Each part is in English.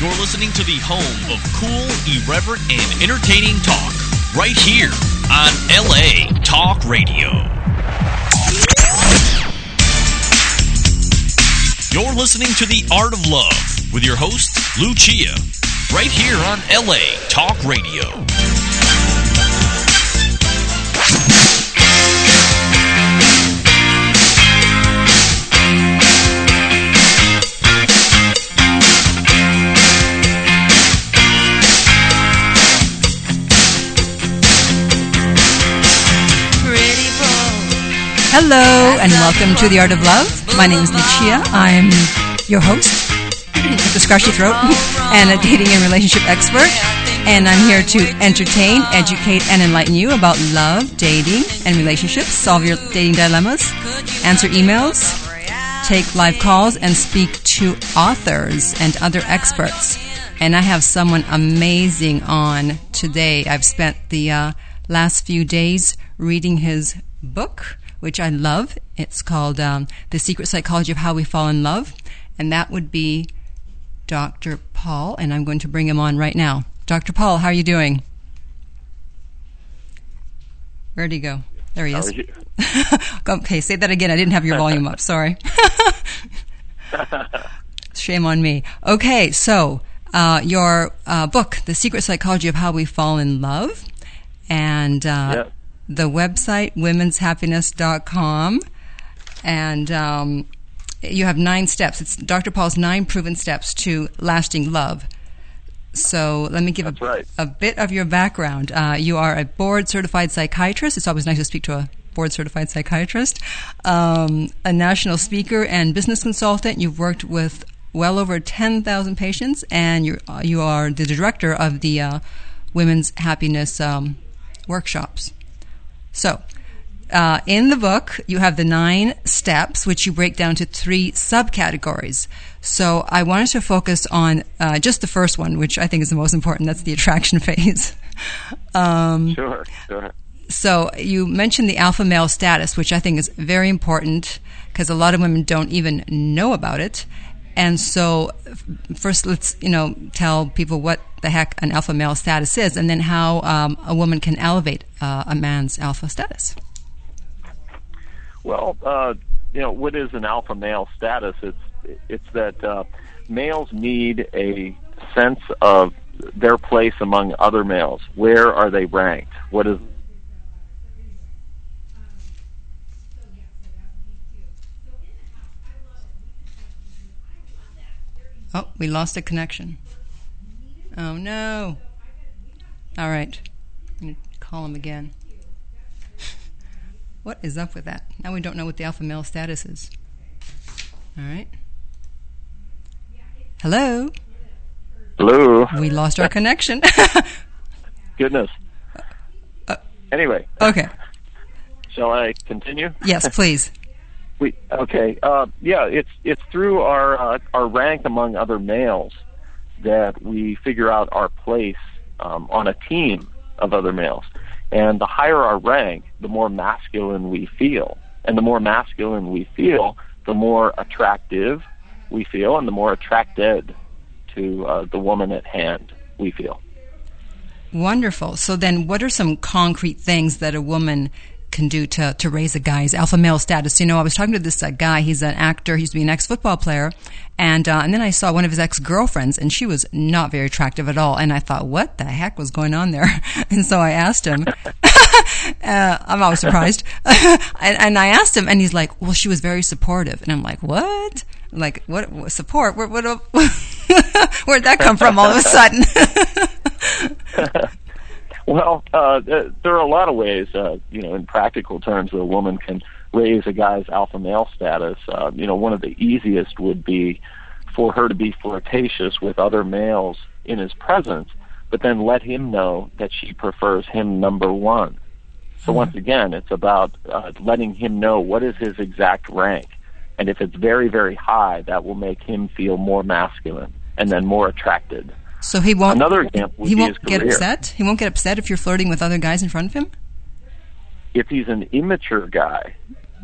You're listening to the home of cool, irreverent, and entertaining talk right here on LA Talk Radio. You're listening to The Art of Love with your host, Lucia, right here on LA Talk Radio. Hello and welcome to The Art of Love. My name is Lucia. I'm your host a scratchy throat and a dating and relationship expert. And I'm here to entertain, educate, and enlighten you about love, dating, and relationships, solve your dating dilemmas, answer emails, take live calls, and speak to authors and other experts. And I have someone amazing on today. I've spent the uh, last few days reading his book which I love. It's called um, The Secret Psychology of How We Fall in Love. And that would be Dr. Paul. And I'm going to bring him on right now. Dr. Paul, how are you doing? Where'd he go? There he is. okay, say that again. I didn't have your volume up. Sorry. Shame on me. Okay, so uh, your uh, book, The Secret Psychology of How We Fall in Love. And uh, yeah the website, womenshappiness.com. And um, you have nine steps. It's Dr. Paul's nine proven steps to lasting love. So let me give a, right. a, bit of your background. Uh, you are a board certified psychiatrist. It's always nice to speak to a board certified psychiatrist, um, a national speaker and business consultant. You've worked with well over 10,000 patients, and you you are the director of the uh, Women's Happiness um, workshops. So, uh, in the book, you have the nine steps, which you break down to three subcategories. So, I wanted to focus on uh, just the first one, which I think is the most important. That's the attraction phase. um, sure, sure. So, you mentioned the alpha male status, which I think is very important because a lot of women don't even know about it. And so, first, let's you know tell people what the heck an alpha male status is, and then how um, a woman can elevate uh, a man's alpha status. Well, uh, you know, what is an alpha male status? It's it's that uh, males need a sense of their place among other males. Where are they ranked? What is Oh, we lost a connection. Oh no. All right. I'm going to call him again. what is up with that? Now we don't know what the alpha male status is. All right. Hello. Hello. We lost our connection. Goodness. Uh, anyway. Okay. Shall I continue? Yes, please. We okay. Uh, yeah, it's it's through our uh, our rank among other males that we figure out our place um, on a team of other males. And the higher our rank, the more masculine we feel. And the more masculine we feel, the more attractive we feel, and the more attracted to uh, the woman at hand we feel. Wonderful. So then, what are some concrete things that a woman can do to, to raise a guy's alpha male status. You know, I was talking to this uh, guy. He's an actor. He used to be an ex football player, and uh, and then I saw one of his ex girlfriends, and she was not very attractive at all. And I thought, what the heck was going on there? and so I asked him. uh, I'm always surprised. and, and I asked him, and he's like, well, she was very supportive. And I'm like, what? Like what, what support? What, where'd that come from all of a sudden? Well, uh, there are a lot of ways, uh, you know, in practical terms, that a woman can raise a guy's alpha male status. Uh, you know, one of the easiest would be for her to be flirtatious with other males in his presence, but then let him know that she prefers him number one. So once again, it's about uh, letting him know what is his exact rank. And if it's very, very high, that will make him feel more masculine and then more attracted. So he won't. Another example. he won't get upset. He won't get upset if you're flirting with other guys in front of him. If he's an immature guy,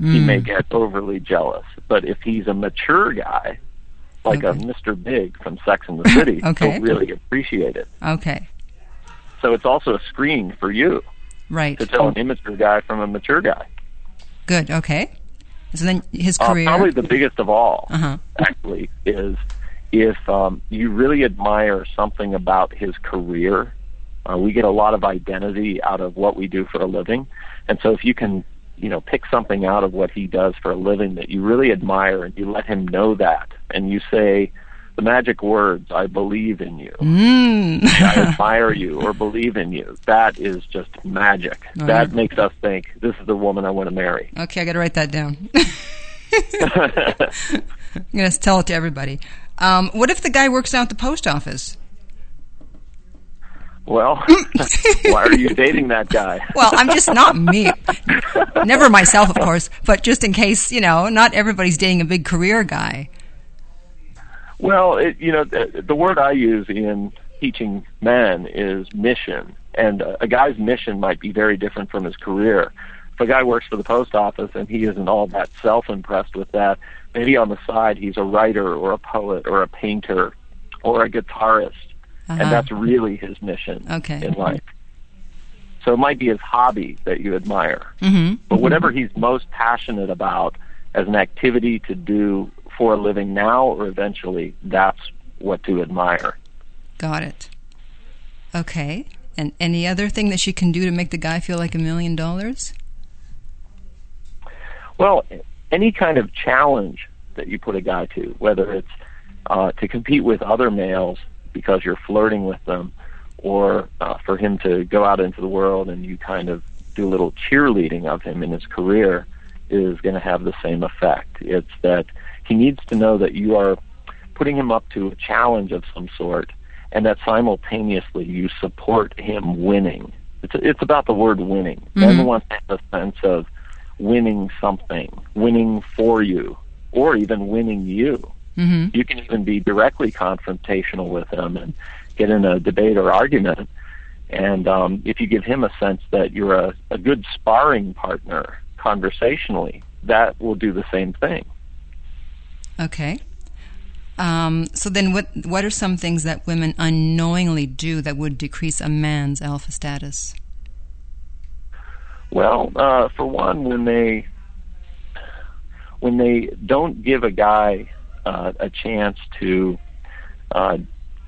mm. he may hmm. get overly jealous. But if he's a mature guy, like Okay. a Mr. Big from Sex and the City, Okay. don't really appreciate it. Okay. So it's also a screen for you Right. to tell an immature guy from a mature guy. Good. Okay. So then his Uh, career. probably the biggest of all, Uh-huh. actually, is if um, you really admire something about his career. Uh, we get a lot of identity out of what we do for a living, and so if you can, you know, pick something out of what he does for a living that you really admire, and you let him know that, and you say the magic words, "I believe in you." Mm. I admire you or believe in you. That is just magic. All that right. makes us think this is the woman I want to marry. okay, I got to write that down. I'm going to tell it to everybody. Um, what if the guy works at the post office? Well, why are you dating that guy? Well, I'm just not me. Never myself, of course, but just in case, you know, not everybody's dating a big career guy. Well, it, you know, the, the word I use in teaching men is mission, and uh, a guy's mission might be very different from his career. If a guy works for the post office and he isn't all that self-impressed with that, maybe on the side he's a writer or a poet or a painter or a guitarist, Uh-huh. and that's really his mission Okay. in life. So it might be his hobby that you admire. hmm But whatever he's most passionate about as an activity to do for a living now or eventually, that's what to admire. Got it. Okay. And any other thing that she can do to make the guy feel like a million dollars? Well, any kind of challenge that you put a guy to, whether it's uh, to compete with other males because you're flirting with them, or uh, for him to go out into the world and you kind of do a little cheerleading of him in his career, is going to have the same effect. It's that he needs to know that you are putting him up to a challenge of some sort, and that simultaneously you support him winning. It's it's about the word winning. Want to have a sense of winning something, winning for you, or even winning you. hmm You can even be directly confrontational with him and get in a debate or argument. And um, if you give him a sense that you're a, a good sparring partner conversationally, that will do the same thing. Okay. Um, so then, what what are some things that women unknowingly do that would decrease a man's alpha status? Well, uh, for one, when they when they don't give a guy uh, a chance to uh,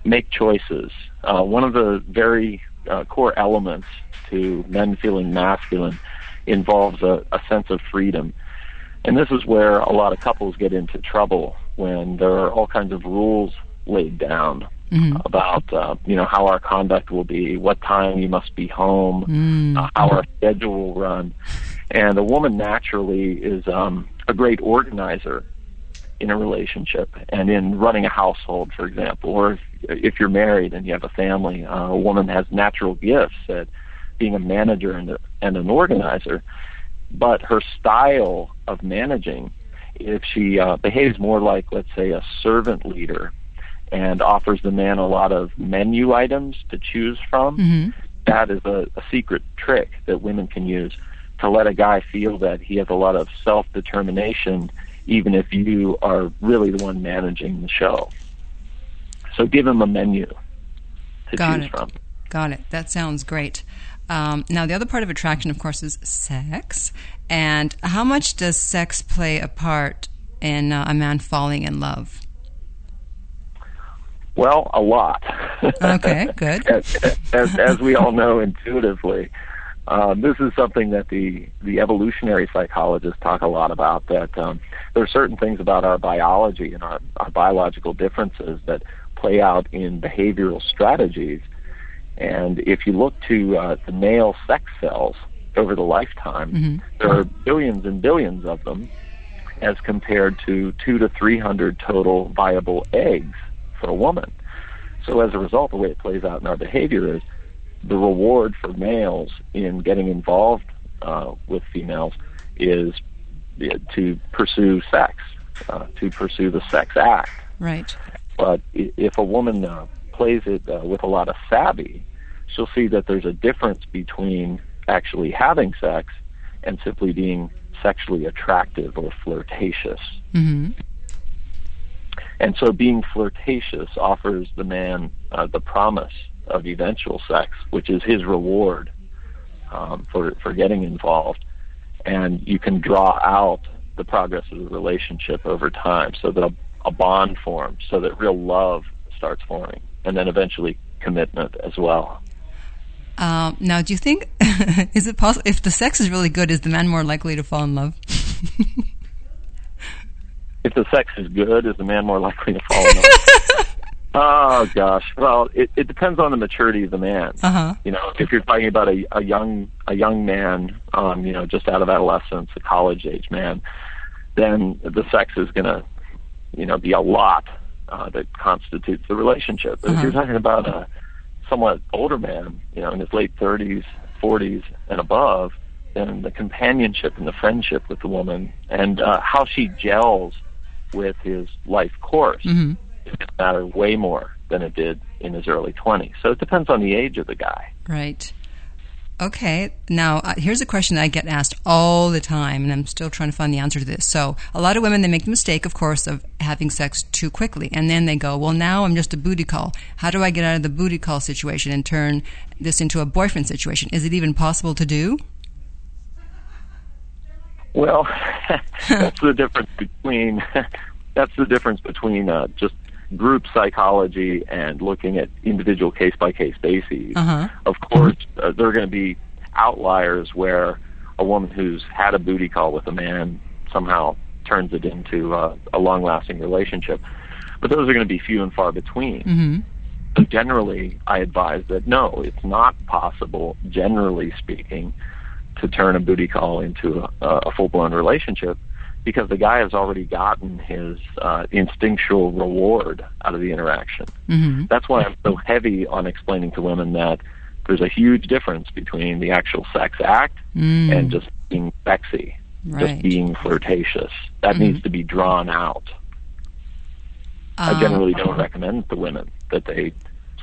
make choices, uh, one of the very uh, core elements to men feeling masculine involves a, a sense of freedom. And this is where a lot of couples get into trouble when there are all kinds of rules laid down Mhm. about uh, you know how our conduct will be, what time you must be home, Mm. uh, how our schedule will run. And a woman naturally is um, a great organizer in a relationship and in running a household, for example, or if, if you're married and you have a family, uh, a woman has natural gifts at being a manager and, a, and an organizer. But her style of managing, if she uh, behaves more like, let's say, a servant leader and offers the man a lot of menu items to choose from, hmm that is a, a secret trick that women can use to let a guy feel that he has a lot of self determination, even if you are really the one managing the show. So give him a menu to Got choose it. from. Got it. That sounds great. Um, now, the other part of attraction, of course, is sex. And how much does sex play a part in uh, a man falling in love? Well, a lot. Okay, good. as, as, as we all know intuitively, um, this is something that the the evolutionary psychologists talk a lot about. That um, there are certain things about our biology and our, our biological differences that play out in behavioral strategies. And if you look to uh, the male sex cells over the lifetime, Mhm. there are billions and billions of them, as compared to two to three hundred total viable eggs for a woman. So as a result, the way it plays out in our behavior is the reward for males in getting involved uh, with females is to pursue sex, uh, to pursue the sex act. Right. But if a woman uh, plays it uh, with a lot of savvy, she'll see that there's a difference between actually having sex and simply being sexually attractive or flirtatious. hmm and so being flirtatious offers the man uh, the promise of eventual sex, which is his reward um, for for getting involved, and you can draw out the progress of the relationship over time, so that a, a bond forms, so that real love starts forming, and then eventually commitment as well. Um, now, do you think is it possible if the sex is really good, is the man more likely to fall in love? if the sex is good, is the man more likely to fall in love? oh gosh, well, it, it depends on the maturity of the man. Uh-huh. You know, if you're talking about a, a young a young man, um, you know, just out of adolescence, a college age man, then the sex is going to, you know, be a lot uh, that constitutes the relationship. But Uh-huh. if you're talking about a somewhat older man, you know, in his late 30s, 40s, and above, then the companionship and the friendship with the woman and uh, how she gels with his life course hmm is going matter way more than it did in his early 20s. So it depends on the age of the guy. Right. Okay. Now, uh, here's a question I get asked all the time, and I'm still trying to find the answer to this. So, a lot of women, they make the mistake, of course, of having sex too quickly. And then they go, well, now I'm just a booty call. How do I get out of the booty call situation and turn this into a boyfriend situation? Is it even possible to do? Well, that's the difference between that's the difference between uh, just group psychology and looking at individual case by case bases. Uh-huh. Of course, uh, there are going to be outliers where a woman who's had a booty call with a man somehow turns it into uh, a long lasting relationship. But those are going to be few and far between. Mm-hmm. So generally, I advise that no, it's not possible, generally speaking, to turn a booty call into a, a full blown relationship because the guy has already gotten his uh, instinctual reward out of the interaction. Mm-hmm. That's why I'm so heavy on explaining to women that there's a huge difference between the actual sex act Mm. and just being sexy, Right. just being flirtatious. That Mhm. needs to be drawn out. I Um, generally don't recommend to women that they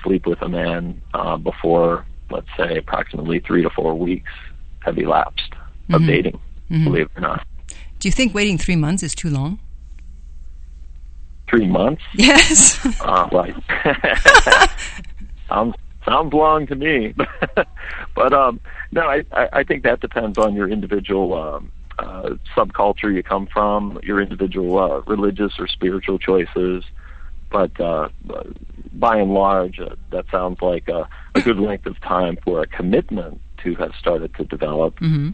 sleep with a man uh, before, let's say, approximately three to four weeks have elapsed of Mhm. dating. Mhm. Believe it or not, Do you think waiting three months is too long? three months. Yes. Uh, right. sounds sounds long to me, but um, no, I, I I think that depends on your individual um, uh, subculture you come from, your individual uh, religious or spiritual choices. But uh, by and large, uh, that sounds like a, a good length of time for a commitment to have started to develop. hmm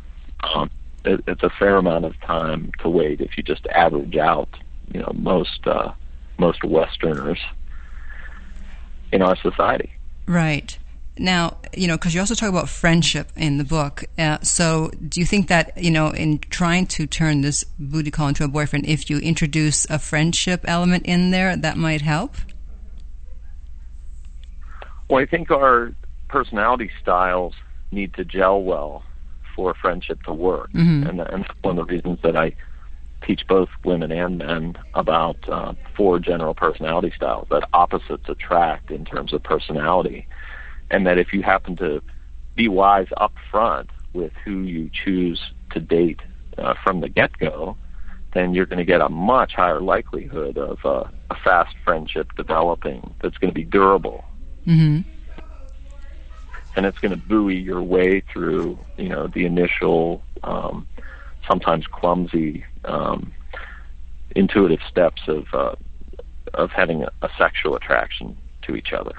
Um, it, it's a fair amount of time to wait if you just average out, you know, most uh, most Westerners in our society. Right. Now, you know, because you also talk about friendship in the book. Uh, so, do you think that, you know, in trying to turn this booty call into a boyfriend, if you introduce a friendship element in there, that might help? Well, I think our personality styles need to gel well for friendship to work, Mhm. and, and that's one of the reasons that I teach both women and men about uh, four general personality styles that opposites attract in terms of personality, and that if you happen to be wise up front with who you choose to date uh, from the get-go, then you're going to get a much higher likelihood of uh, a fast friendship developing that's going to be durable. Hmm and it's going to buoy your way through, you know, the initial, um, sometimes clumsy, um, intuitive steps of uh, of having a, a sexual attraction to each other.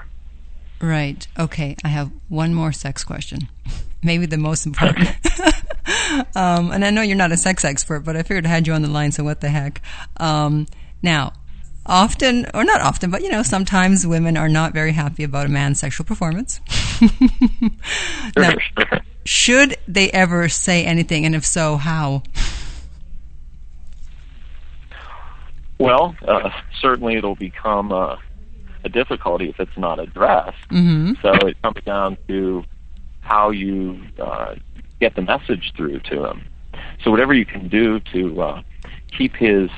Right. Okay. I have one more sex question. Maybe the most important. um, and I know you're not a sex expert, but I figured I had you on the line, so what the heck. Um, now, often, or not often, but you know, sometimes women are not very happy about a man's sexual performance. now, should they ever say anything, and if so, how? well, uh, certainly it'll become uh, a difficulty if it's not addressed. hmm So it comes down to how you uh, get the message through to him. So whatever you can do to uh, keep his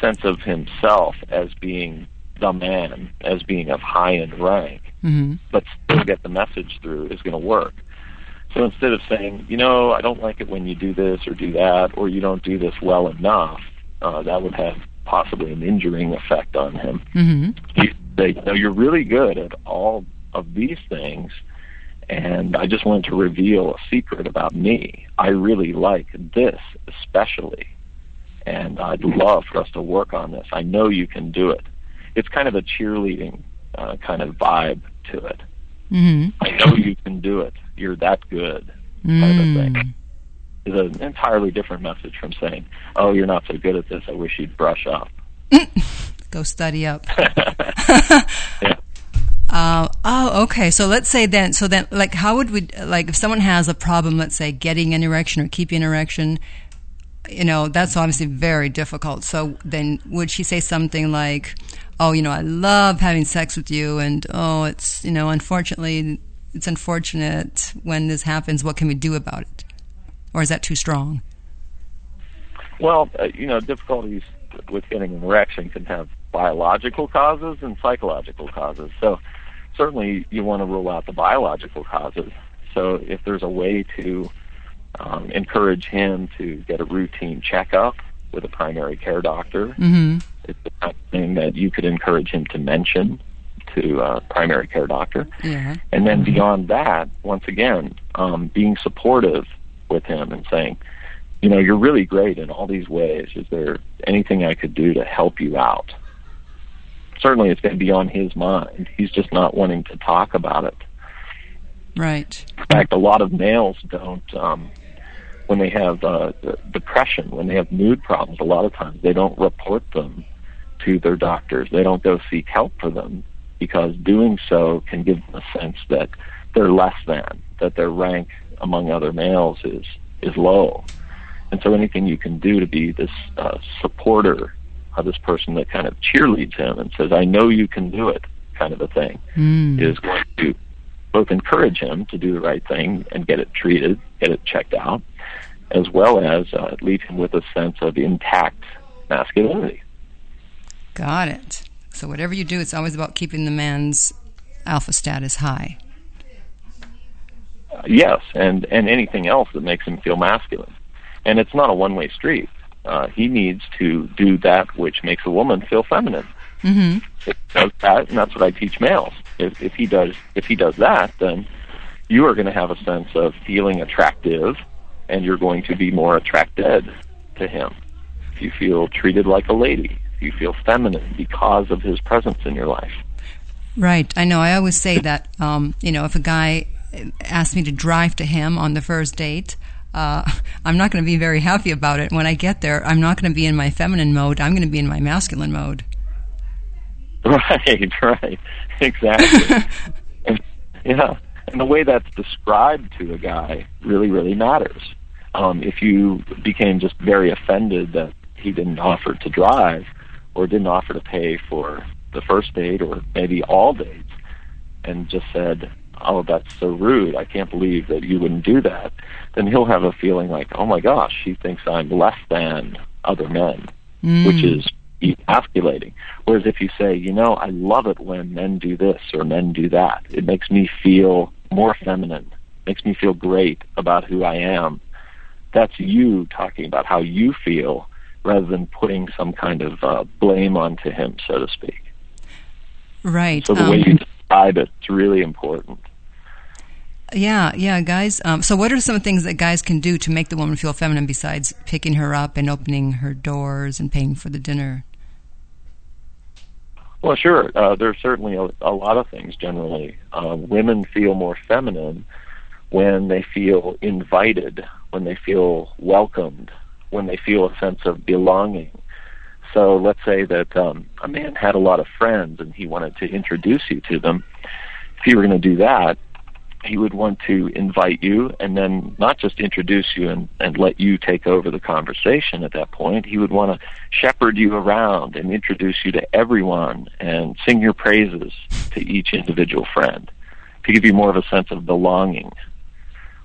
sense of himself as being the man, as being of high end rank, hmm but still get the message through is going to work. So instead of saying, you know, I don't like it when you do this or do that, or you don't do this well enough, uh, that would have possibly an injuring effect on him. Mm-hmm. You say, "No, you're really good at all of these things." And I just wanted to reveal a secret about me. I really like this especially. And I'd love for us to work on this. I know you can do it. It's kind of a cheerleading uh, kind of vibe to it. Mm-hmm. I know you can do it. You're that good, kind of thing. Is an entirely different message from saying, "Oh, you're not so good at this. I wish you'd brush up." Go study up. Yeah. Uh, oh, okay. So let's say then, so then, like, how would we, like, if someone has a problem, let's say, getting an erection or keeping an erection, you know, that's obviously very difficult. So then, would she say something like, "Oh, you know, I love having sex with you, and oh, it's, you know, unfortunately, it's unfortunate when this happens. What can we do about it?" Or is that too strong? Well, uh, you know, difficulties with getting an erection can have biological causes and psychological causes. So certainly you want to rule out the biological causes. So if there's a way to um, encourage him to get a routine checkup with a primary care doctor, Mm-hmm. it's the kind of thing that you could encourage him to mention to a primary care doctor. Yeah. And then beyond that, once again, um, being supportive with him and saying, you know, you're really great in all these ways. Is there anything I could do to help you out? Certainly, it's going to be on his mind. He's just not wanting to talk about it. Right. In fact, a lot of males don't. Um, when they have uh, depression, when they have mood problems, a lot of times they don't report them to their doctors. They don't go seek help for them because doing so can give them a sense that they're less than, that their rank among other males is is low. And so anything you can do to be this uh, supporter of this person that kind of cheerleads him and says, I know you can do it, kind of a thing, Mm. is going to both encourage him to do the right thing and get it treated, get it checked out, as well as uh, leave him with a sense of intact masculinity. Got it. So whatever you do, it's always about keeping the man's alpha status high. Uh, yes, and and anything else that makes him feel masculine. And it's not a one-way street. Uh, he needs to do that which makes a woman feel feminine. Mm-hmm. If he does that, and that's what I teach males. If if he does if he does that, then you are going to have a sense of feeling attractive, and you're going to be more attracted to him. If you feel treated like a lady, if you feel feminine because of his presence in your life. Right. I know. I always say that, um, you know, if a guy asks me to drive to him on the first date, uh, I'm not going to be very happy about it. When I get there, I'm not going to be in my feminine mode. I'm going to be in my masculine mode. Right, right, exactly. yeah, and the way that's described to a guy really, really matters. Um, if you became just very offended that he didn't offer to drive or didn't offer to pay for the first date or maybe all dates, and just said, "Oh, that's so rude. I can't believe that you wouldn't do that," then he'll have a feeling like, "Oh my gosh, she thinks I'm less than other men," Mm. which is emasculating. Whereas if you say, you know, I love it when men do this or men do that, it makes me feel more feminine, makes me feel great about who I am. That's you talking about how you feel rather than putting some kind of uh, blame onto him, so to speak. Right. So the Um, way you describe it is really important. Yeah, yeah, guys. Um, so, what are some things that guys can do to make the woman feel feminine besides picking her up and opening her doors and paying for the dinner? Well, sure. Uh, there's certainly a, a lot of things. Generally, uh, women feel more feminine when they feel invited, when they feel welcomed, when they feel a sense of belonging. So, let's say that um, a man had a lot of friends and he wanted to introduce you to them. If you were going to do that, he would want to invite you and then not just introduce you and, and let you take over the conversation at that point. He would want to shepherd you around and introduce you to everyone and sing your praises to each individual friend to give you more of a sense of belonging.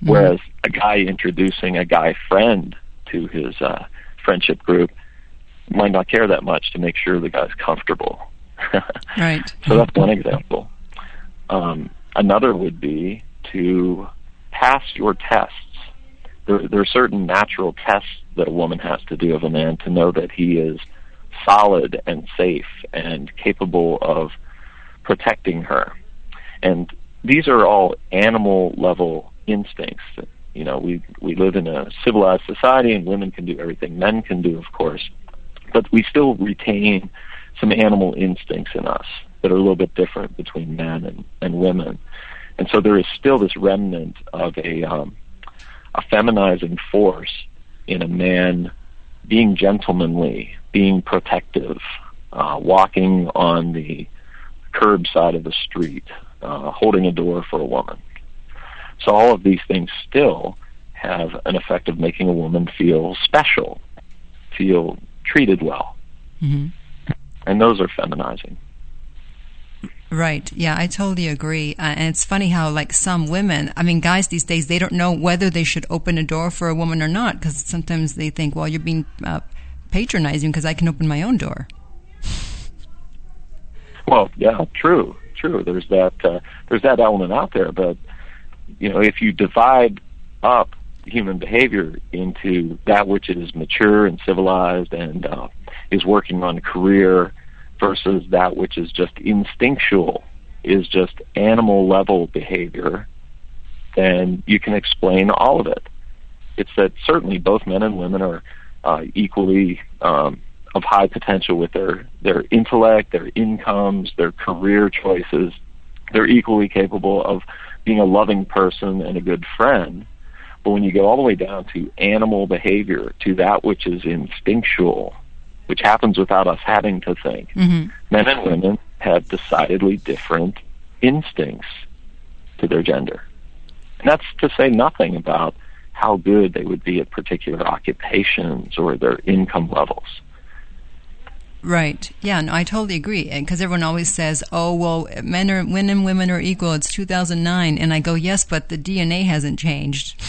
Whereas a guy introducing a guy friend to his uh, friendship group might not care that much to make sure the guy's comfortable. Right. So that's one example. Um, another would be to pass your tests. There, there are certain natural tests that a woman has to do of a man to know that he is solid and safe and capable of protecting her. And these are all animal level instincts. You know, we we live in a civilized society and women can do everything men can do, of course. But we still retain some animal instincts in us that are a little bit different between men and, and women. And so there is still this remnant of a um, a feminizing force in a man being gentlemanly, being protective, uh, walking on the curb side of the street, uh, holding a door for a woman. So all of these things still have an effect of making a woman feel special, feel treated well. Mm-hmm. And those are feminizing. Right. Yeah, I totally agree. Uh, and it's funny how, like, some women, I mean, guys these days, they don't know whether they should open a door for a woman or not because sometimes they think, well, you're being uh, patronizing because I can open my own door. Well, yeah, true, true. There's that uh, there's that element out there, but you know, if you divide up human behavior into that which is mature and civilized and uh, is working on a career versus that which is just instinctual, is just animal level behavior, then you can explain all of it. It's that certainly both men and women are uh, equally um, of high potential with their their intellect, their incomes, their career choices. They're equally capable of being a loving person and a good friend. But when you go all the way down to animal behavior, to that which is instinctual, which happens without us having to think. Mm-hmm. Men and women have decidedly different instincts to their gender. And that's to say nothing about how good they would be at particular occupations or their income levels. Right. Yeah, no, I totally agree. Because everyone always says, oh, well, men, are, men and women are equal. It's 2009. And I go, yes, but the DNA hasn't changed.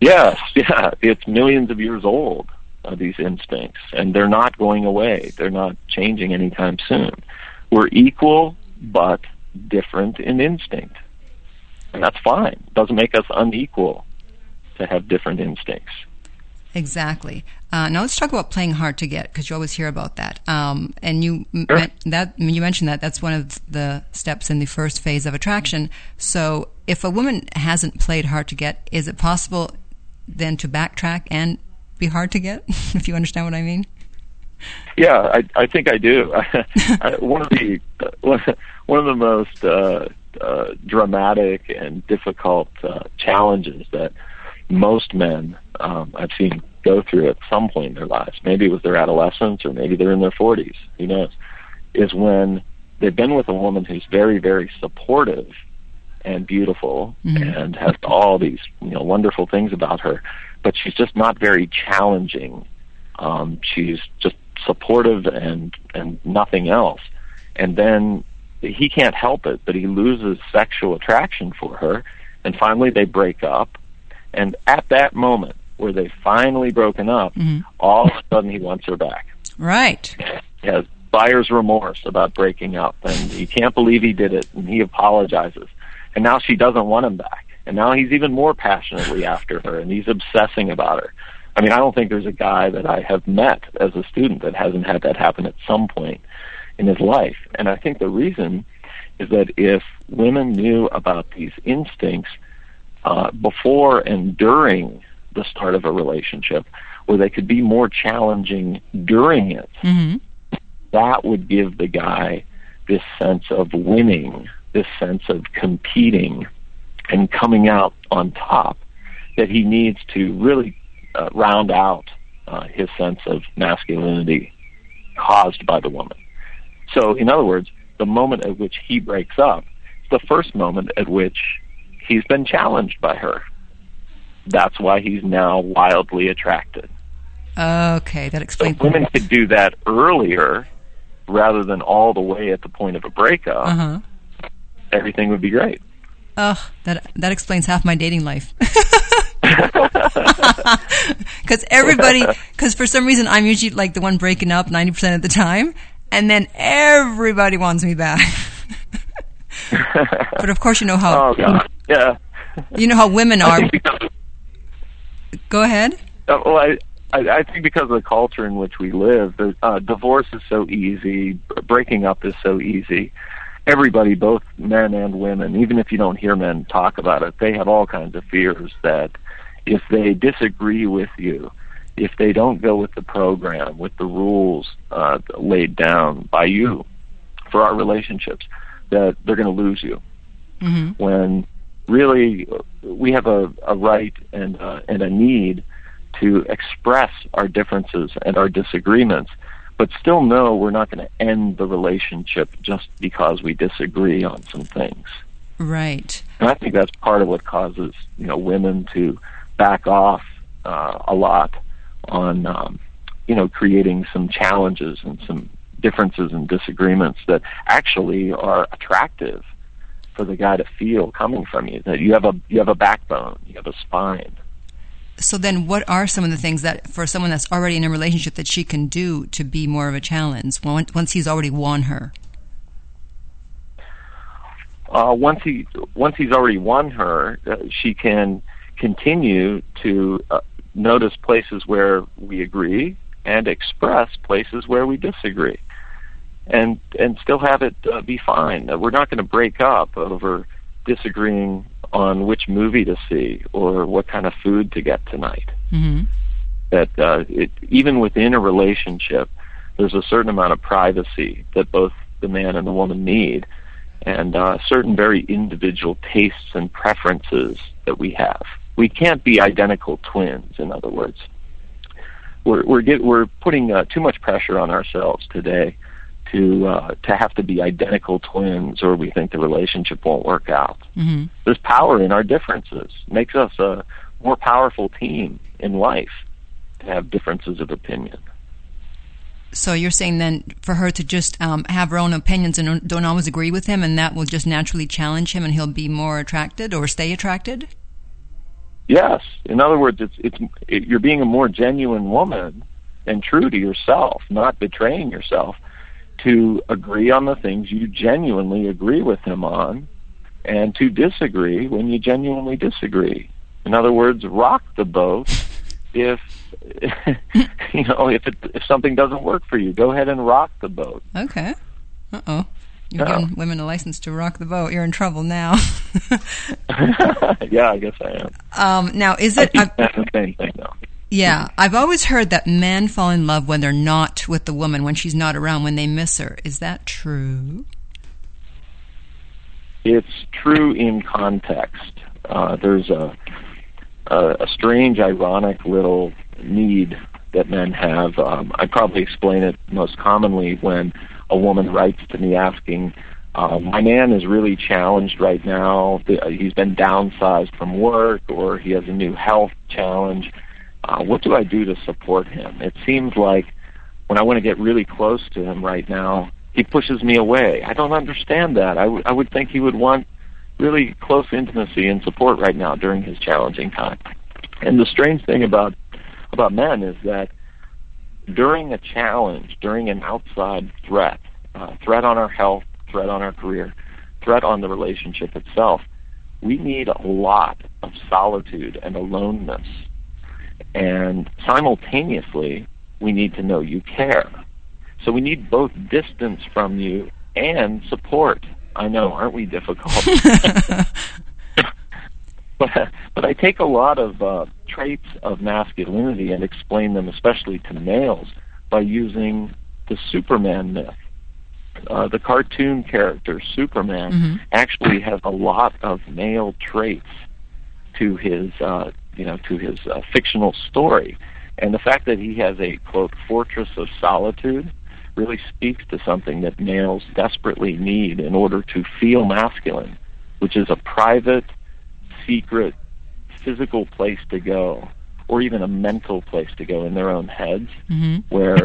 Yes, yeah. It's millions of years old uh, these instincts, and they're not going away. They're not changing anytime soon. We're equal, but different in instinct, and that's fine. It doesn't make us unequal to have different instincts. Exactly. Uh, now let's talk about playing hard to get because you always hear about that. Um, and you sure. that you mentioned that that's one of the steps in the first phase of attraction. So if a woman hasn't played hard to get, is it possible then to backtrack and be hard to get, if you understand what I mean? Yeah, I, I think I do. one of the one of the most uh, uh, dramatic and difficult uh, challenges that most men um, I've seen go through at some point in their lives, maybe it was their adolescence or maybe they're in their 40s, who knows, is when they've been with a woman who's very, very supportive and beautiful mm-hmm. and has all these you know wonderful things about her, but she's just not very challenging. Um, she's just supportive and and nothing else. And then he can't help it, but he loses sexual attraction for her, and finally they break up. And at that moment, where they've finally broken up, mm-hmm. all of a sudden he wants her back. Right. He has buyer's remorse about breaking up, and he can't believe he did it, and he apologizes. And now she doesn't want him back and now he's even more passionately after her, and he's obsessing about her. I mean, I don't think there's a guy that I have met as a student that hasn't had that happen at some point in his life. And I think the reason is that if women knew about these instincts uh, before and during the start of a relationship, where they could be more challenging during it, mm-hmm. that would give the guy this sense of winning, this sense of competing and coming out on top that he needs to really uh, round out uh, his sense of masculinity caused by the woman. So, in other words, the moment at which he breaks up is the first moment at which he's been challenged by her. That's why he's now wildly attracted. Okay, that explains. So women could do that earlier rather than all the way at the point of a breakup. Uh-huh. Everything would be great. Oh, that that explains half my dating life. Because everybody, because for some reason I'm usually like the one breaking up ninety percent of the time, and then everybody wants me back. but of course, you know how. Oh God! Yeah. You know how women are. Go ahead. Uh, well, I, I, I think because of the culture in which we live, the, uh, divorce is so easy, breaking up is so easy. Everybody, both men and women, even if you don't hear men talk about it, they have all kinds of fears that if they disagree with you, if they don't go with the program, with the rules uh, laid down by you for our relationships, that they're going to lose you. Mm-hmm. When really we have a, a right and uh, and a need to express our differences and our disagreements, but still know we're not going to end the relationship just because we disagree on some things. Right. And I think that's part of what causes you know women to back off uh, a lot on um, you know creating some challenges and some differences and disagreements that actually are attractive for the guy to feel coming from you that you have a you have a backbone you have a spine So then, what are some of the things that for someone that's already in a relationship that she can do to be more of a challenge once he's already won her? uh, once he once he's already won her, uh, she can continue to uh, notice places where we agree and express places where we disagree, and and still have it uh, be fine. We're not going to break up over disagreeing on which movie to see or what kind of food to get tonight. Mm-hmm. That uh, it, even within a relationship, there's a certain amount of privacy that both the man and the woman need and uh, certain very individual tastes and preferences that we have. We can't be identical twins, in other words. We're we're, get, we're putting uh, too much pressure on ourselves today to uh, to have to be identical twins, or we think the relationship won't work out. Mm-hmm. There's power in our differences. Makes us a more powerful team in life to have differences of opinion. So you're saying then for her to just um, have her own opinions and don't- don't always agree with him, and that will just naturally challenge him, and he'll be more attracted or stay attracted. Yes. In other words, it's it's it, you're being a more genuine woman and true to yourself, not betraying yourself, to agree on the things you genuinely agree with him on, and to disagree when you genuinely disagree. In other words, rock the boat if you know if it, if something doesn't work for you. Go ahead and rock the boat. Okay. Uh oh. You're giving women a license to rock the boat. You're in trouble now. yeah, I guess I am. um, now, is it? I, saying the same thing though. Yeah, I've always heard that men fall in love when they're not with the woman, when she's not around, when they miss her. Is that true? it's true in context. Uh, there's a, a a strange, ironic little need that men have. Um, I probably explain it most commonly when a woman writes to me asking, uh, "My man is really challenged right now. Uh, He's been downsized from work, or he has a new health challenge. Uh, what do I do to support him?" It seems like when I want to get really close to him right now, he pushes me away. I don't understand that. I I would think he would want really close intimacy and support right now during his challenging time. And the strange thing about about men is that during a challenge, during an outside threat, uh, threat on our health, threat on our career, threat on the relationship itself, we need a lot of solitude and aloneness. And simultaneously, we need to know you care. So we need both distance from you and support. I know, aren't we difficult? but but I take a lot of uh, traits of masculinity and explain them, especially to males, by using the Superman myth. Uh, the cartoon character Superman Mhm. actually has a lot of male traits to his uh, you know to his uh, fictional story, and the fact that he has a quote fortress of solitude really speaks to something that males desperately need in order to feel masculine, which is a private, secret, physical place to go, or even a mental place to go in their own heads, hmm where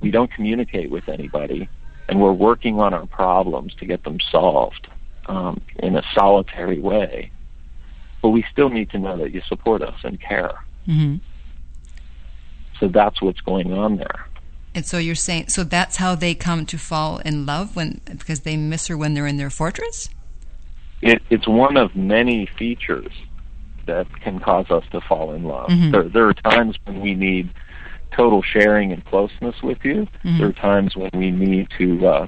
we don't communicate with anybody, and we're working on our problems to get them solved um, in a solitary way. But we still need to know that you support us and care. hmm So that's what's going on there. And so you're saying, so that's how they come to fall in love when because they miss her when they're in their fortress. it, it's one of many features that can cause us to fall in love. Mhm. There, there are times when we need total sharing and closeness with you. Mm-hmm. There are times when we need to uh,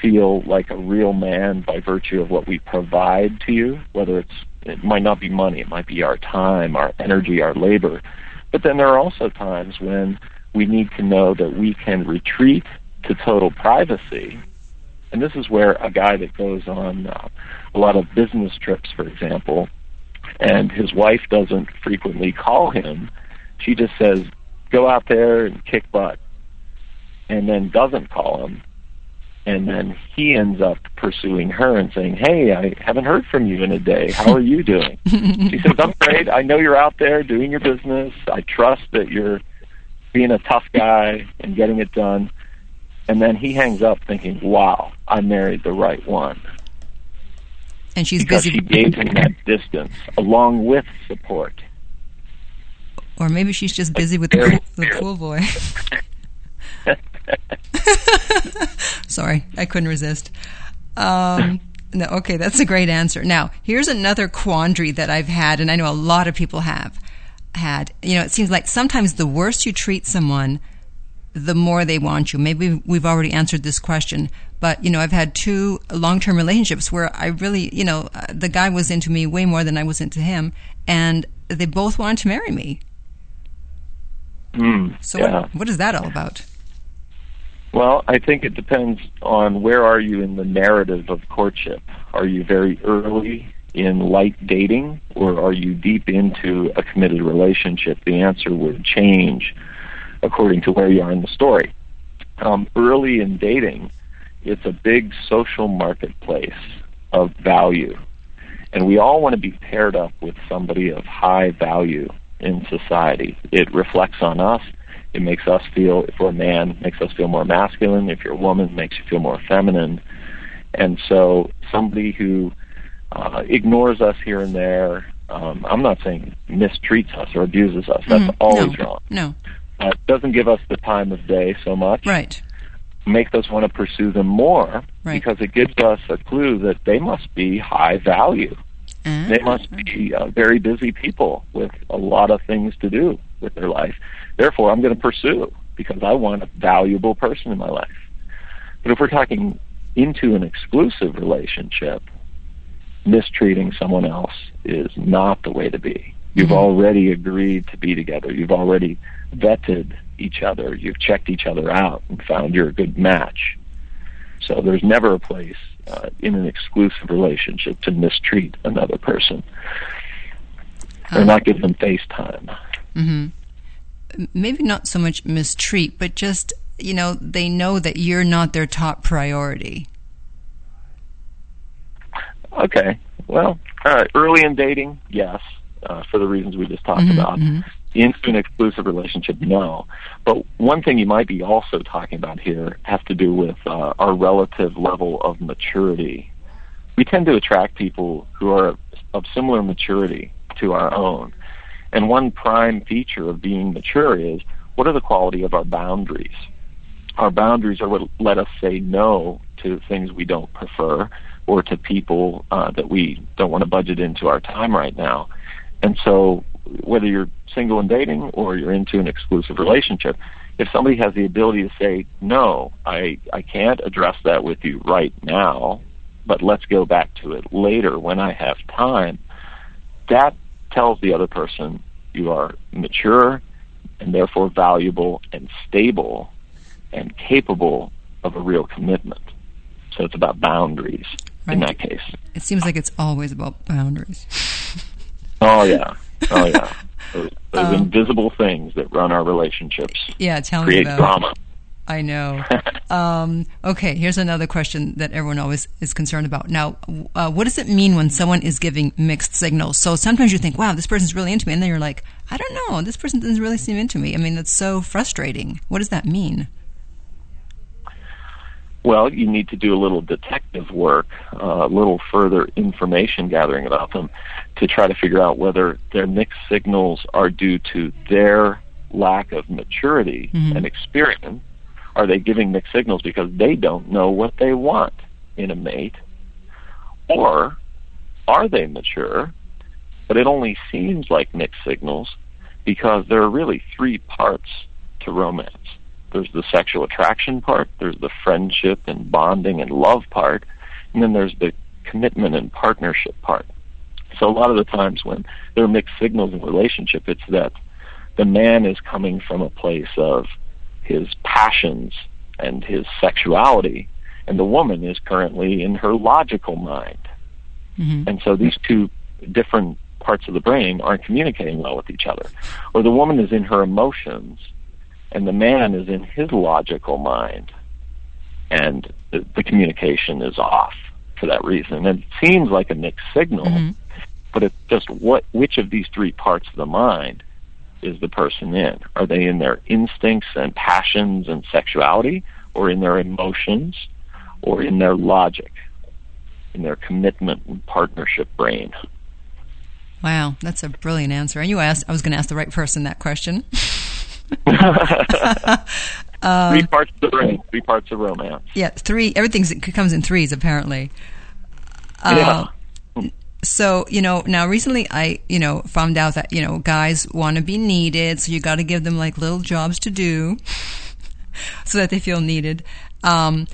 feel like a real man by virtue of what we provide to you, whether it's it might not be money, it might be our time, our energy, our labor. But then there are also times when we need to know that we can retreat to total privacy. And this is where a guy that goes on uh, a lot of business trips, for example, and his wife doesn't frequently call him, she just says, go out there and kick butt, and then doesn't call him. And then he ends up pursuing her and saying, Hey, I haven't heard from you in a day. How are you doing? she says, I'm great. I know you're out there doing your business. I trust that you're being a tough guy and getting it done. And then he hangs up thinking, wow, I married the right one. And she's because busy. She gave him that distance along with support. Or maybe she's just busy with the cool, the cool boy. Sorry, I couldn't resist. Um, no, okay, that's a great answer. Now, here's another quandary that I've had, and I know a lot of people have had. You know, it seems like sometimes the worse you treat someone, the more they want you. Maybe we've already answered this question, but you know, I've had two long-term relationships where I really, you know, uh, the guy was into me way more than I was into him, and they both wanted to marry me. Mm, so yeah. what, what is that all about? Well, I think it depends on where are you in the narrative of courtship. Are you very early in light dating, or are you deep into a committed relationship? The answer would change according to where you are in the story. Um, early in dating, it's a big social marketplace of value, and we all want to be paired up with somebody of high value in society. It reflects on us. It makes us feel, if we're a man, makes us feel more masculine. If you're a woman, makes you feel more feminine. And so somebody who uh, ignores us here and there, um, I'm not saying mistreats us or abuses us. That's mm, always no, wrong. No. Uh, doesn't give us the time of day so much. Right. Makes us want to pursue them more right. because it gives us a clue that they must be high value. Uh-huh. They must be uh, very busy people with a lot of things to do with their life. Therefore, I'm going to pursue because I want a valuable person in my life. But if we're talking into an exclusive relationship, mistreating someone else is not the way to be. You've mm-hmm. already agreed to be together. You've already vetted each other. You've checked each other out and found you're a good match. So there's never a place uh, in an exclusive relationship to mistreat another person or not give them face time. Mm-hmm. Maybe not so much mistreat, but just you know they know that you're not their top priority. Okay. Well, uh, early in dating, yes, uh, for the reasons we just talked mm-hmm, about. Mm-hmm. Into an exclusive relationship, no. But one thing you might be also talking about here has to do with uh, our relative level of maturity. We tend to attract people who are of similar maturity to our own. And one prime feature of being mature is what are the quality of our boundaries? Our boundaries are what let us say no to things we don't prefer or to people uh, that we don't want to budget into our time right now. And so whether you're single and dating or you're into an exclusive relationship, if somebody has the ability to say, no, I, I can't address that with you right now, but let's go back to it later when I have time, that tells the other person you are mature and therefore valuable and stable and capable of a real commitment. So it's about boundaries right. in that case. It seems like it's always about boundaries. oh, yeah. Oh, yeah. Those, those um, invisible things that run our relationships. Yeah, tell create me about drama. I know. um, okay, here's another question that everyone always is concerned about. Now, uh, what does it mean when someone is giving mixed signals? So sometimes you think, wow, this person's really into me, and then you're like, I don't know, this person doesn't really seem into me. I mean, that's so frustrating. What does that mean? Well, you need to do a little detective work, uh, a little further information gathering about them to try to figure out whether their mixed signals are due to their lack of maturity mm-hmm. and experience. Are they giving mixed signals because they don't know what they want in a mate? Or are they mature, but it only seems like mixed signals because there are really three parts to romance. There's the sexual attraction part, there's the friendship and bonding and love part, and then there's the commitment and partnership part. So a lot of the times when there are mixed signals in relationship, it's that the man is coming from a place of his passions and his sexuality, and the woman is currently in her logical mind. Mm-hmm. And so these two different parts of the brain aren't communicating well with each other. Or the woman is in her emotions and the man is in his logical mind and the, the communication is off for that reason. And it seems like a mixed signal, mm-hmm. but it's just what which of these three parts of the mind is the person in? Are they in their instincts and passions and sexuality or in their emotions or in their logic, in their commitment and partnership brain? Wow, that's a brilliant answer. And you asked, I was going to ask the right person that question. uh, three parts of the brain, three parts of romance. Yeah, three. Everything comes in threes, apparently. Uh, yeah. So you know, now recently I you know found out that you know guys want to be needed, so you got to give them like little jobs to do, so that they feel needed. Um,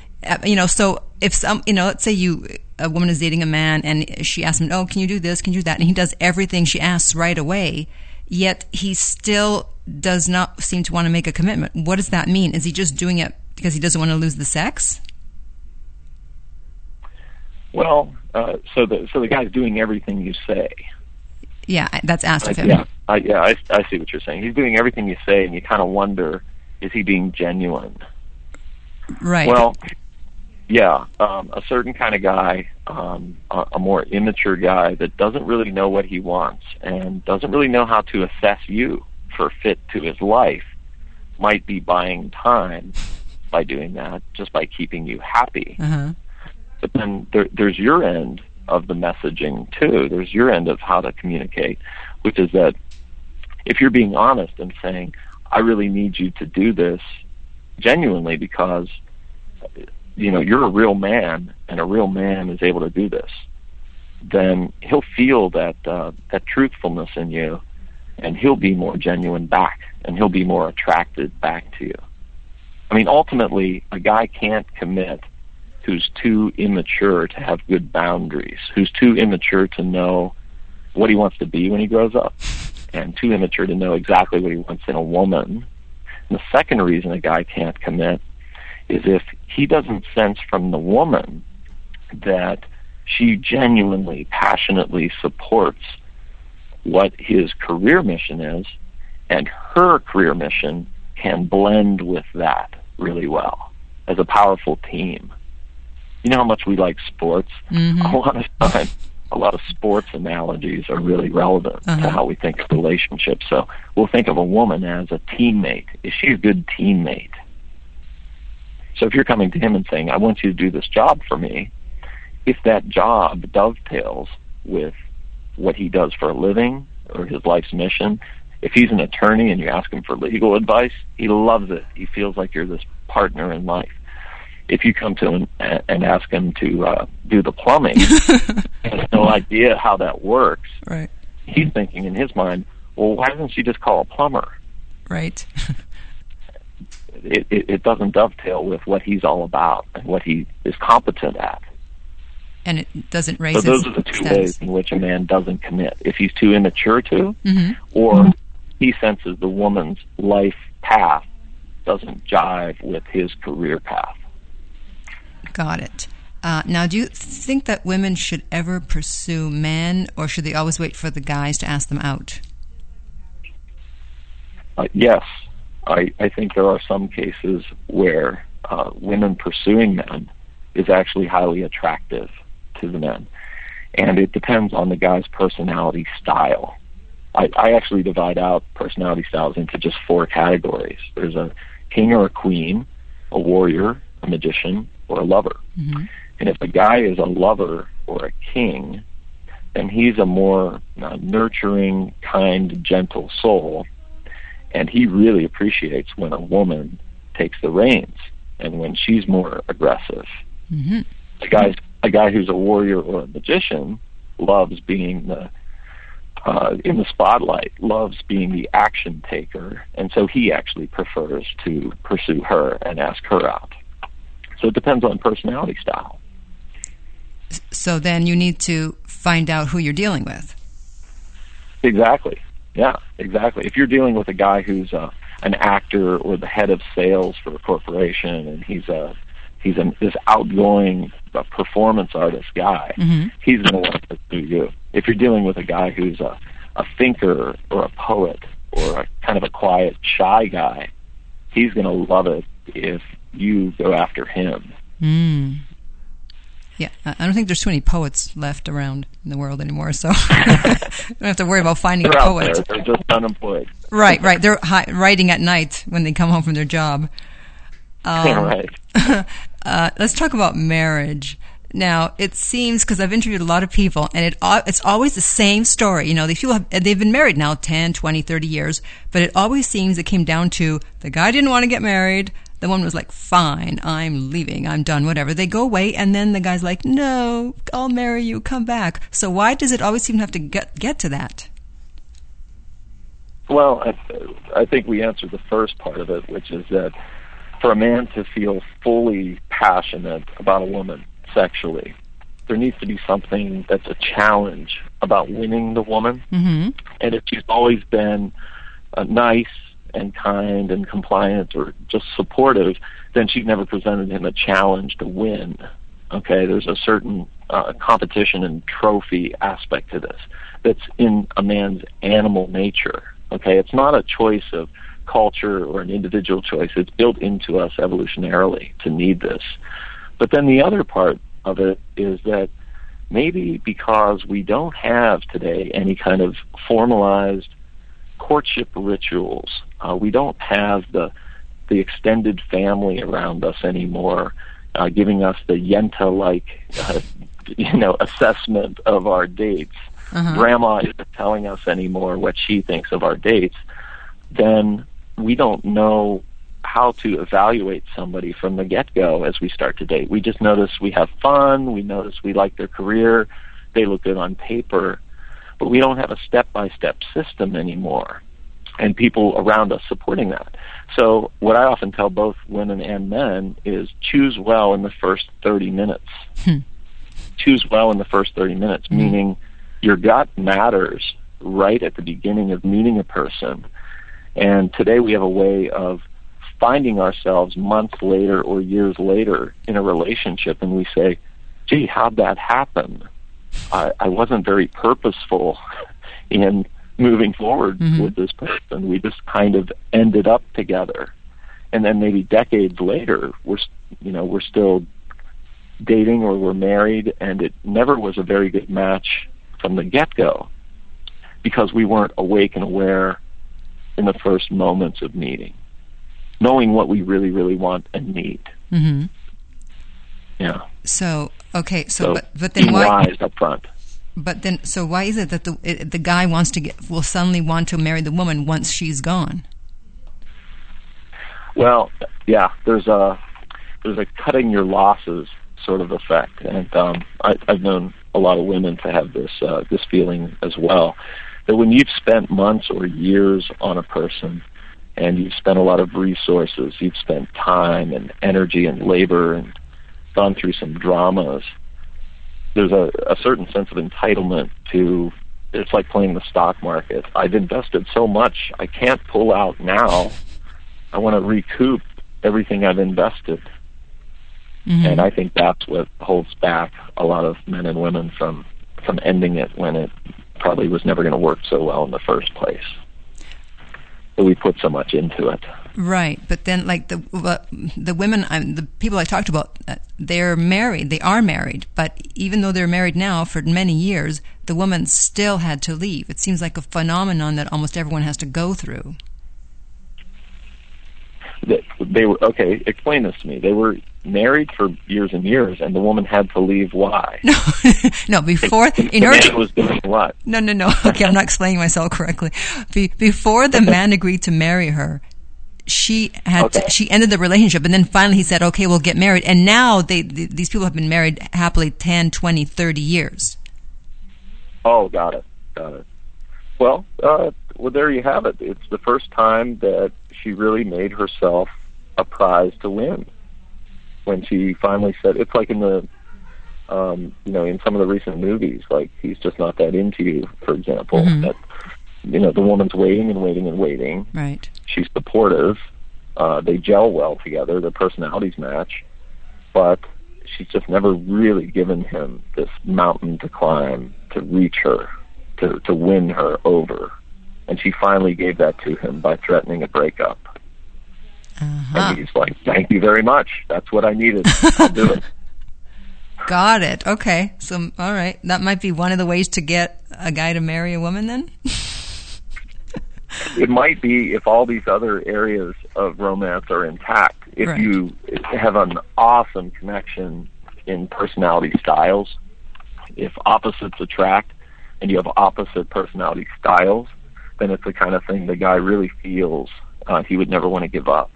you know, so if some, you know, let's say you, a woman is dating a man and she asks him, oh, can you do this? Can you do that? And he does everything she asks right away. Yet he still does not seem to want to make a commitment. What does that mean? Is he just doing it because he doesn't want to lose the sex? Well, uh, so the so the guy's doing everything you say. Yeah, that's asked of him. Yeah, I, yeah, I, I see what you're saying. He's doing everything you say, and you kind of wonder, is he being genuine? Right. Well, yeah, um, a certain kind of guy, um, a, a more immature guy that doesn't really know what he wants and doesn't really know how to assess you for fit to his life, might be buying time by doing that, just by keeping you happy. Uh-huh. But then there, there's your end of the messaging too. There's your end of how to communicate, which is that if you're being honest and saying, "I really need you to do this genuinely because you know you're a real man and a real man is able to do this then he'll feel that uh, that truthfulness in you and he'll be more genuine back and he'll be more attracted back to you i mean ultimately a guy can't commit who's too immature to have good boundaries who's too immature to know what he wants to be when he grows up and too immature to know exactly what he wants in a woman and the second reason a guy can't commit is if he doesn't sense from the woman that she genuinely, passionately supports what his career mission is, and her career mission can blend with that really well as a powerful team. You know how much we like sports? Mm-hmm. A lot of time, a lot of sports analogies are really relevant uh-huh. to how we think of relationships. So we'll think of a woman as a teammate. Is she a good teammate? So if you're coming to him and saying, I want you to do this job for me, if that job dovetails with what he does for a living or his life's mission, if he's an attorney and you ask him for legal advice, he loves it. He feels like you're this partner in life. If you come to him and ask him to uh, do the plumbing, he has no idea how that works. Right. He's thinking in his mind, well, why doesn't she just call a plumber? Right. it, it, it doesn't dovetail with what he's all about and what he is competent at. And it doesn't raise. So those are the two status. ways in which a man doesn't commit. If he's too immature to, mm-hmm. or he senses the woman's life path doesn't jive with his career path. Got it. Uh, now, do you think that women should ever pursue men, or should they always wait for the guys to ask them out? Uh, yes, I, I think there are some cases where uh, women pursuing men is actually highly attractive to the men. And it depends on the guy's personality style. I, I actually divide out personality styles into just four categories. There's a king or a queen, a warrior, a magician, or a lover. Mm-hmm. And if a guy is a lover or a king, then he's a more uh, nurturing, kind, gentle soul and he really appreciates when a woman takes the reins and when she's more aggressive. Mm-hmm. A guy, a guy who's a warrior or a magician loves being the uh, in the spotlight loves being the action taker, and so he actually prefers to pursue her and ask her out. So it depends on personality style. So then you need to find out who you're dealing with. Exactly. Yeah, exactly. If you're dealing with a guy who's uh, an actor or the head of sales for a corporation, and he's a he's an, this outgoing uh, performance artist guy, mm-hmm. he's going to want to pursue you. If you're dealing with a guy who's a a thinker or a poet or a kind of a quiet, shy guy, he's going to love it if you go after him. Mm. Yeah, I don't think there's too many poets left around in the world anymore, so don't have to worry about finding They're a out poet. there. They're just unemployed. Right, right. They're hi- writing at night when they come home from their job. Um, Yeah, right. uh, let's talk about marriage. Now, it seems because I've interviewed a lot of people, and it it's always the same story. You know, these people have, they've been married now 10, 20, 30 years, but it always seems it came down to the guy didn't want to get married. The woman was like, "Fine, I'm leaving. I'm done. Whatever." They go away, and then the guy's like, "No, I'll marry you. Come back." So why does it always seem to have to get get to that? Well, I, I think we answered the first part of it, which is that for a man to feel fully passionate about a woman sexually, there needs to be something that's a challenge about winning the woman. Mm-hmm. And if she's always been uh, nice and kind and compliant or just supportive, then she's never presented him a challenge to win. Okay, there's a certain uh, competition and trophy aspect to this that's in a man's animal nature. Okay, it's not a choice of culture or an individual choice. It's built into us evolutionarily to need this. But then the other part of it is that maybe because we don't have today any kind of formalized courtship rituals, uh, we don't have the the extended family around us anymore, uh, giving us the yenta-like, uh, you know, assessment of our dates. Uh-huh. Grandma isn't telling us anymore what she thinks of our dates. Then we don't know how to evaluate somebody from the get-go as we start to date. We just notice we have fun, we notice we like their career, they look good on paper, but we don't have a step-by-step system anymore and people around us supporting that. So what I often tell both women and men is choose well in the first 30 minutes. Hmm. Choose well in the first 30 minutes, Hmm. meaning your gut matters right at the beginning of meeting a person. And today we have a way of finding ourselves months later or years later in a relationship and we say, gee, how'd that happen? I, I wasn't very purposeful in moving forward Mhm. with this person. We just kind of ended up together. And then maybe decades later, we're, you know, we're still dating or we're married and it never was a very good match from the get-go because we weren't awake and aware in the first moments of meeting, knowing what we really, really want and need. Mm-hmm. Yeah. So okay, so, So, but but then why? up front. But then, so why is it that the it, the guy wants to get will suddenly want to marry the woman once she's gone? Well, yeah, there's a there's a cutting your losses sort of effect, and um, I, I've known a lot of women to have this uh, this feeling as well. That when you've spent months or years on a person, and you've spent a lot of resources, you've spent time and energy and labor, and gone through some dramas. There's a, a certain sense of entitlement to. It's like playing the stock market. I've invested so much, I can't pull out now. I want to recoup everything I've invested. Mhm. And I think that's what holds back a lot of men and women from from ending it when it probably was never going to work so well in the first place. But we put so much into it. Right, but then like the the women, the people I talked about, uh, they're married. They are married, but even though they're married now for many years, the woman still had to leave. It seems like a phenomenon that almost everyone has to go through. They, they were okay. Explain this to me. They were married for years and years, and the woman had to leave. Why? No, no. Before, the in order, man was doing what? no, no, no. Okay, I'm not explaining myself correctly. Be, before the man agreed to marry her, she had Okay. to, she ended the relationship, and then finally he said, "Okay, we'll get married." And now they th- these people have been married happily 10, 20, 30 years. Oh, got it, got it. Well, uh, well, there you have it. It's the first time that she really made herself a prize to win. When she finally said, it's like in the, um, you know, in some of the recent movies, like he's just not that into you, for example. Mhm. That, you know, the woman's waiting and waiting and waiting. Right. She's supportive. Uh, they gel well together. Their personalities match, but she's just never really given him this mountain to climb to reach her, to to win her over. And she finally gave that to him by threatening a breakup. Uh-huh. And he's like, "Thank you very much. That's what I needed. I'll do it." Got it. Okay. So, all right. That might be one of the ways to get a guy to marry a woman then? it might be if all these other areas of romance are intact. If Right. you have an awesome connection in personality styles, if opposites attract and you have opposite personality styles, then it's the kind of thing the guy really feels uh, he would never want to give up.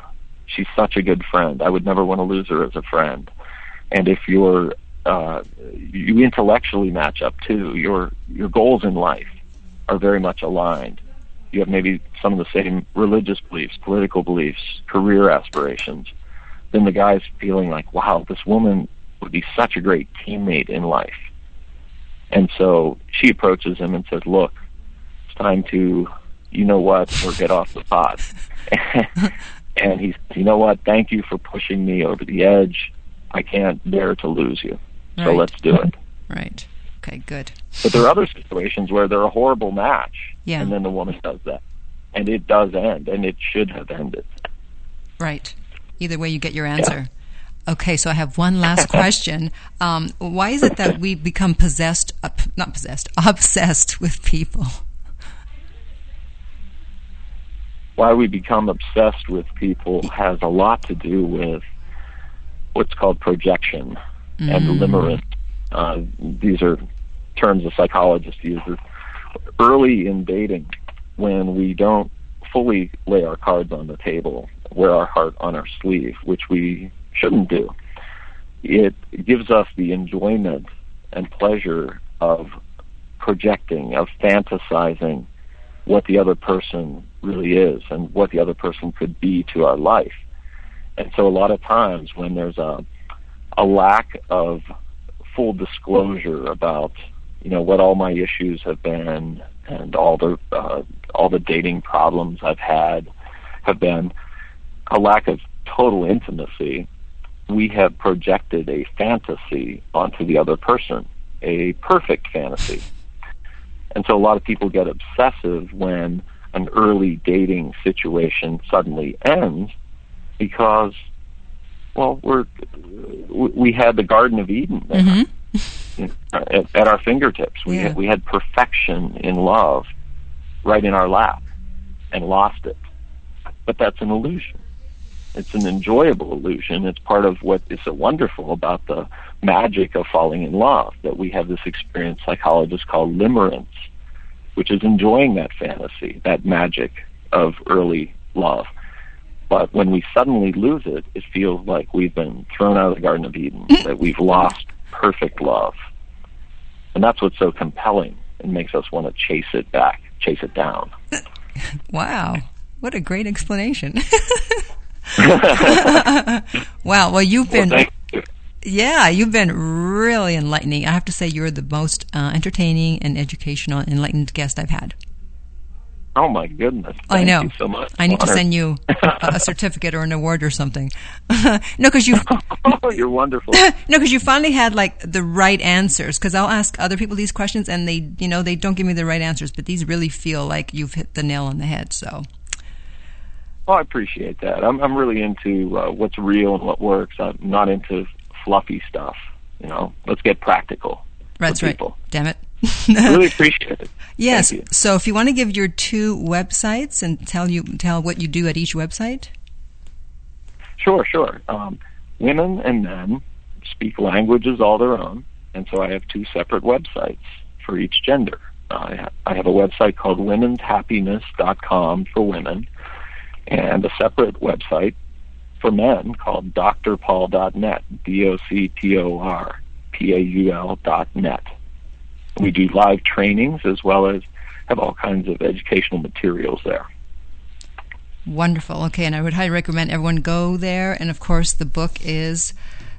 She's such a good friend. I would never want to lose her as a friend. And if you're uh, you intellectually match up too, your your goals in life are very much aligned you have maybe some of the same religious beliefs, political beliefs, career aspirations, then the guy's feeling like, wow, this woman would be such a great teammate in life. And so she approaches him and says, look, time to, you know what, or get off the pot. and he's, you know what, thank you for pushing me over the edge. I can't bear to lose you. So Right. let's do it. Right. Okay, good. But there are other situations where they're a horrible match, Yeah. and then the woman does that, and it does end, and it should have ended. Right. Either way, you get your answer. Okay, so I have one last question. Um, why is it that we become possessed, uh, not possessed, obsessed with people? Why we become obsessed with people has a lot to do with what's called projection and limerence. Uh, these are terms a psychologist uses. Early in dating, when we don't fully lay our cards on the table, wear our heart on our sleeve, which we shouldn't do, it gives us the enjoyment and pleasure of projecting, of fantasizing what the other person really is and what the other person could be to our life. And so a lot of times when there's a a lack of full disclosure about you know what all my issues have been and all the uh, all the dating problems I've had have been a lack of total intimacy we have projected a fantasy onto the other person a perfect fantasy and so a lot of people get obsessive when an early dating situation suddenly ends because well we're we had the garden of eden Mm-hmm. at, at our fingertips. We Yeah. had, we had perfection in love right in our lap and lost it. But that's an illusion. It's an enjoyable illusion. It's part of what is so wonderful about the magic of falling in love that we have this experience psychologists call limerence, which is enjoying that fantasy, that magic of early love. But when we suddenly lose it, it feels like we've been thrown out of the Garden of Eden, that we've lost perfect love. And that's what's so compelling and makes us want to chase it back, chase it down. Wow. What a great explanation. wow. Well, you've Well, been, you. Yeah, you've been really enlightening. I have to say, you're the most uh, entertaining and educational, enlightened guest I've had. Oh my goodness! I know. you so much. I need to send you a, a certificate or an award or something. no, because you Oh, you're wonderful. no, because you finally had like the right answers. Because I'll ask other people these questions, and they, you know, they don't give me the right answers. But these really feel like you've hit the nail on the head. So, Well, I appreciate that. I'm I'm really into uh, what's real and what works. I'm not into fluffy stuff. You know, let's get practical. that's right. people. Damn it. Really appreciate it. Yes. So if you want to give your two websites and tell you tell what you do at each website. Sure, sure. Um, women and men speak languages all their own, and so I have two separate websites for each gender. I, ha- I have a website called womenshappiness.com for women, and a separate website for men called drpaul.net, D-O-C-T-O-R, P-A-U-L dot net. We do live trainings as well as have all kinds of educational materials there. Wonderful. Okay, and I would highly recommend everyone go there. And of course, the book is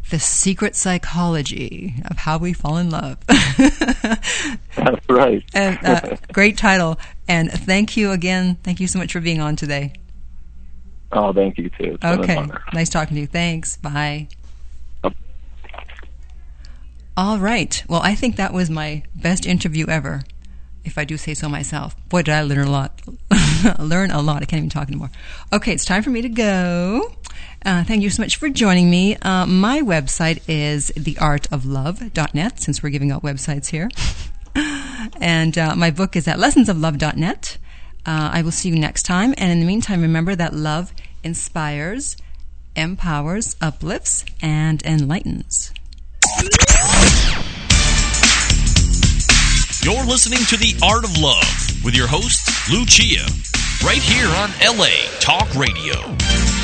The Secret Psychology of How We Fall in Love. That's right. and uh, great title. And thank you again. Thank you so much for being on today. Oh, thank you too. It's okay. Nice talking to you. Thanks. Bye. All right. Well, I think that was my best interview ever, if I do say so myself. Boy, did I learn a lot. learn a lot. I can't even talk anymore. Okay, it's time for me to go. Uh, thank you so much for joining me. Uh, my website is theartoflove.net, since we're giving out websites here. and uh, my book is at lessonsoflove.net. Uh, I will see you next time. And in the meantime, remember that love inspires, empowers, uplifts, and enlightens. You're listening to The Art of Love with your host, Lucia, right here on LA Talk Radio.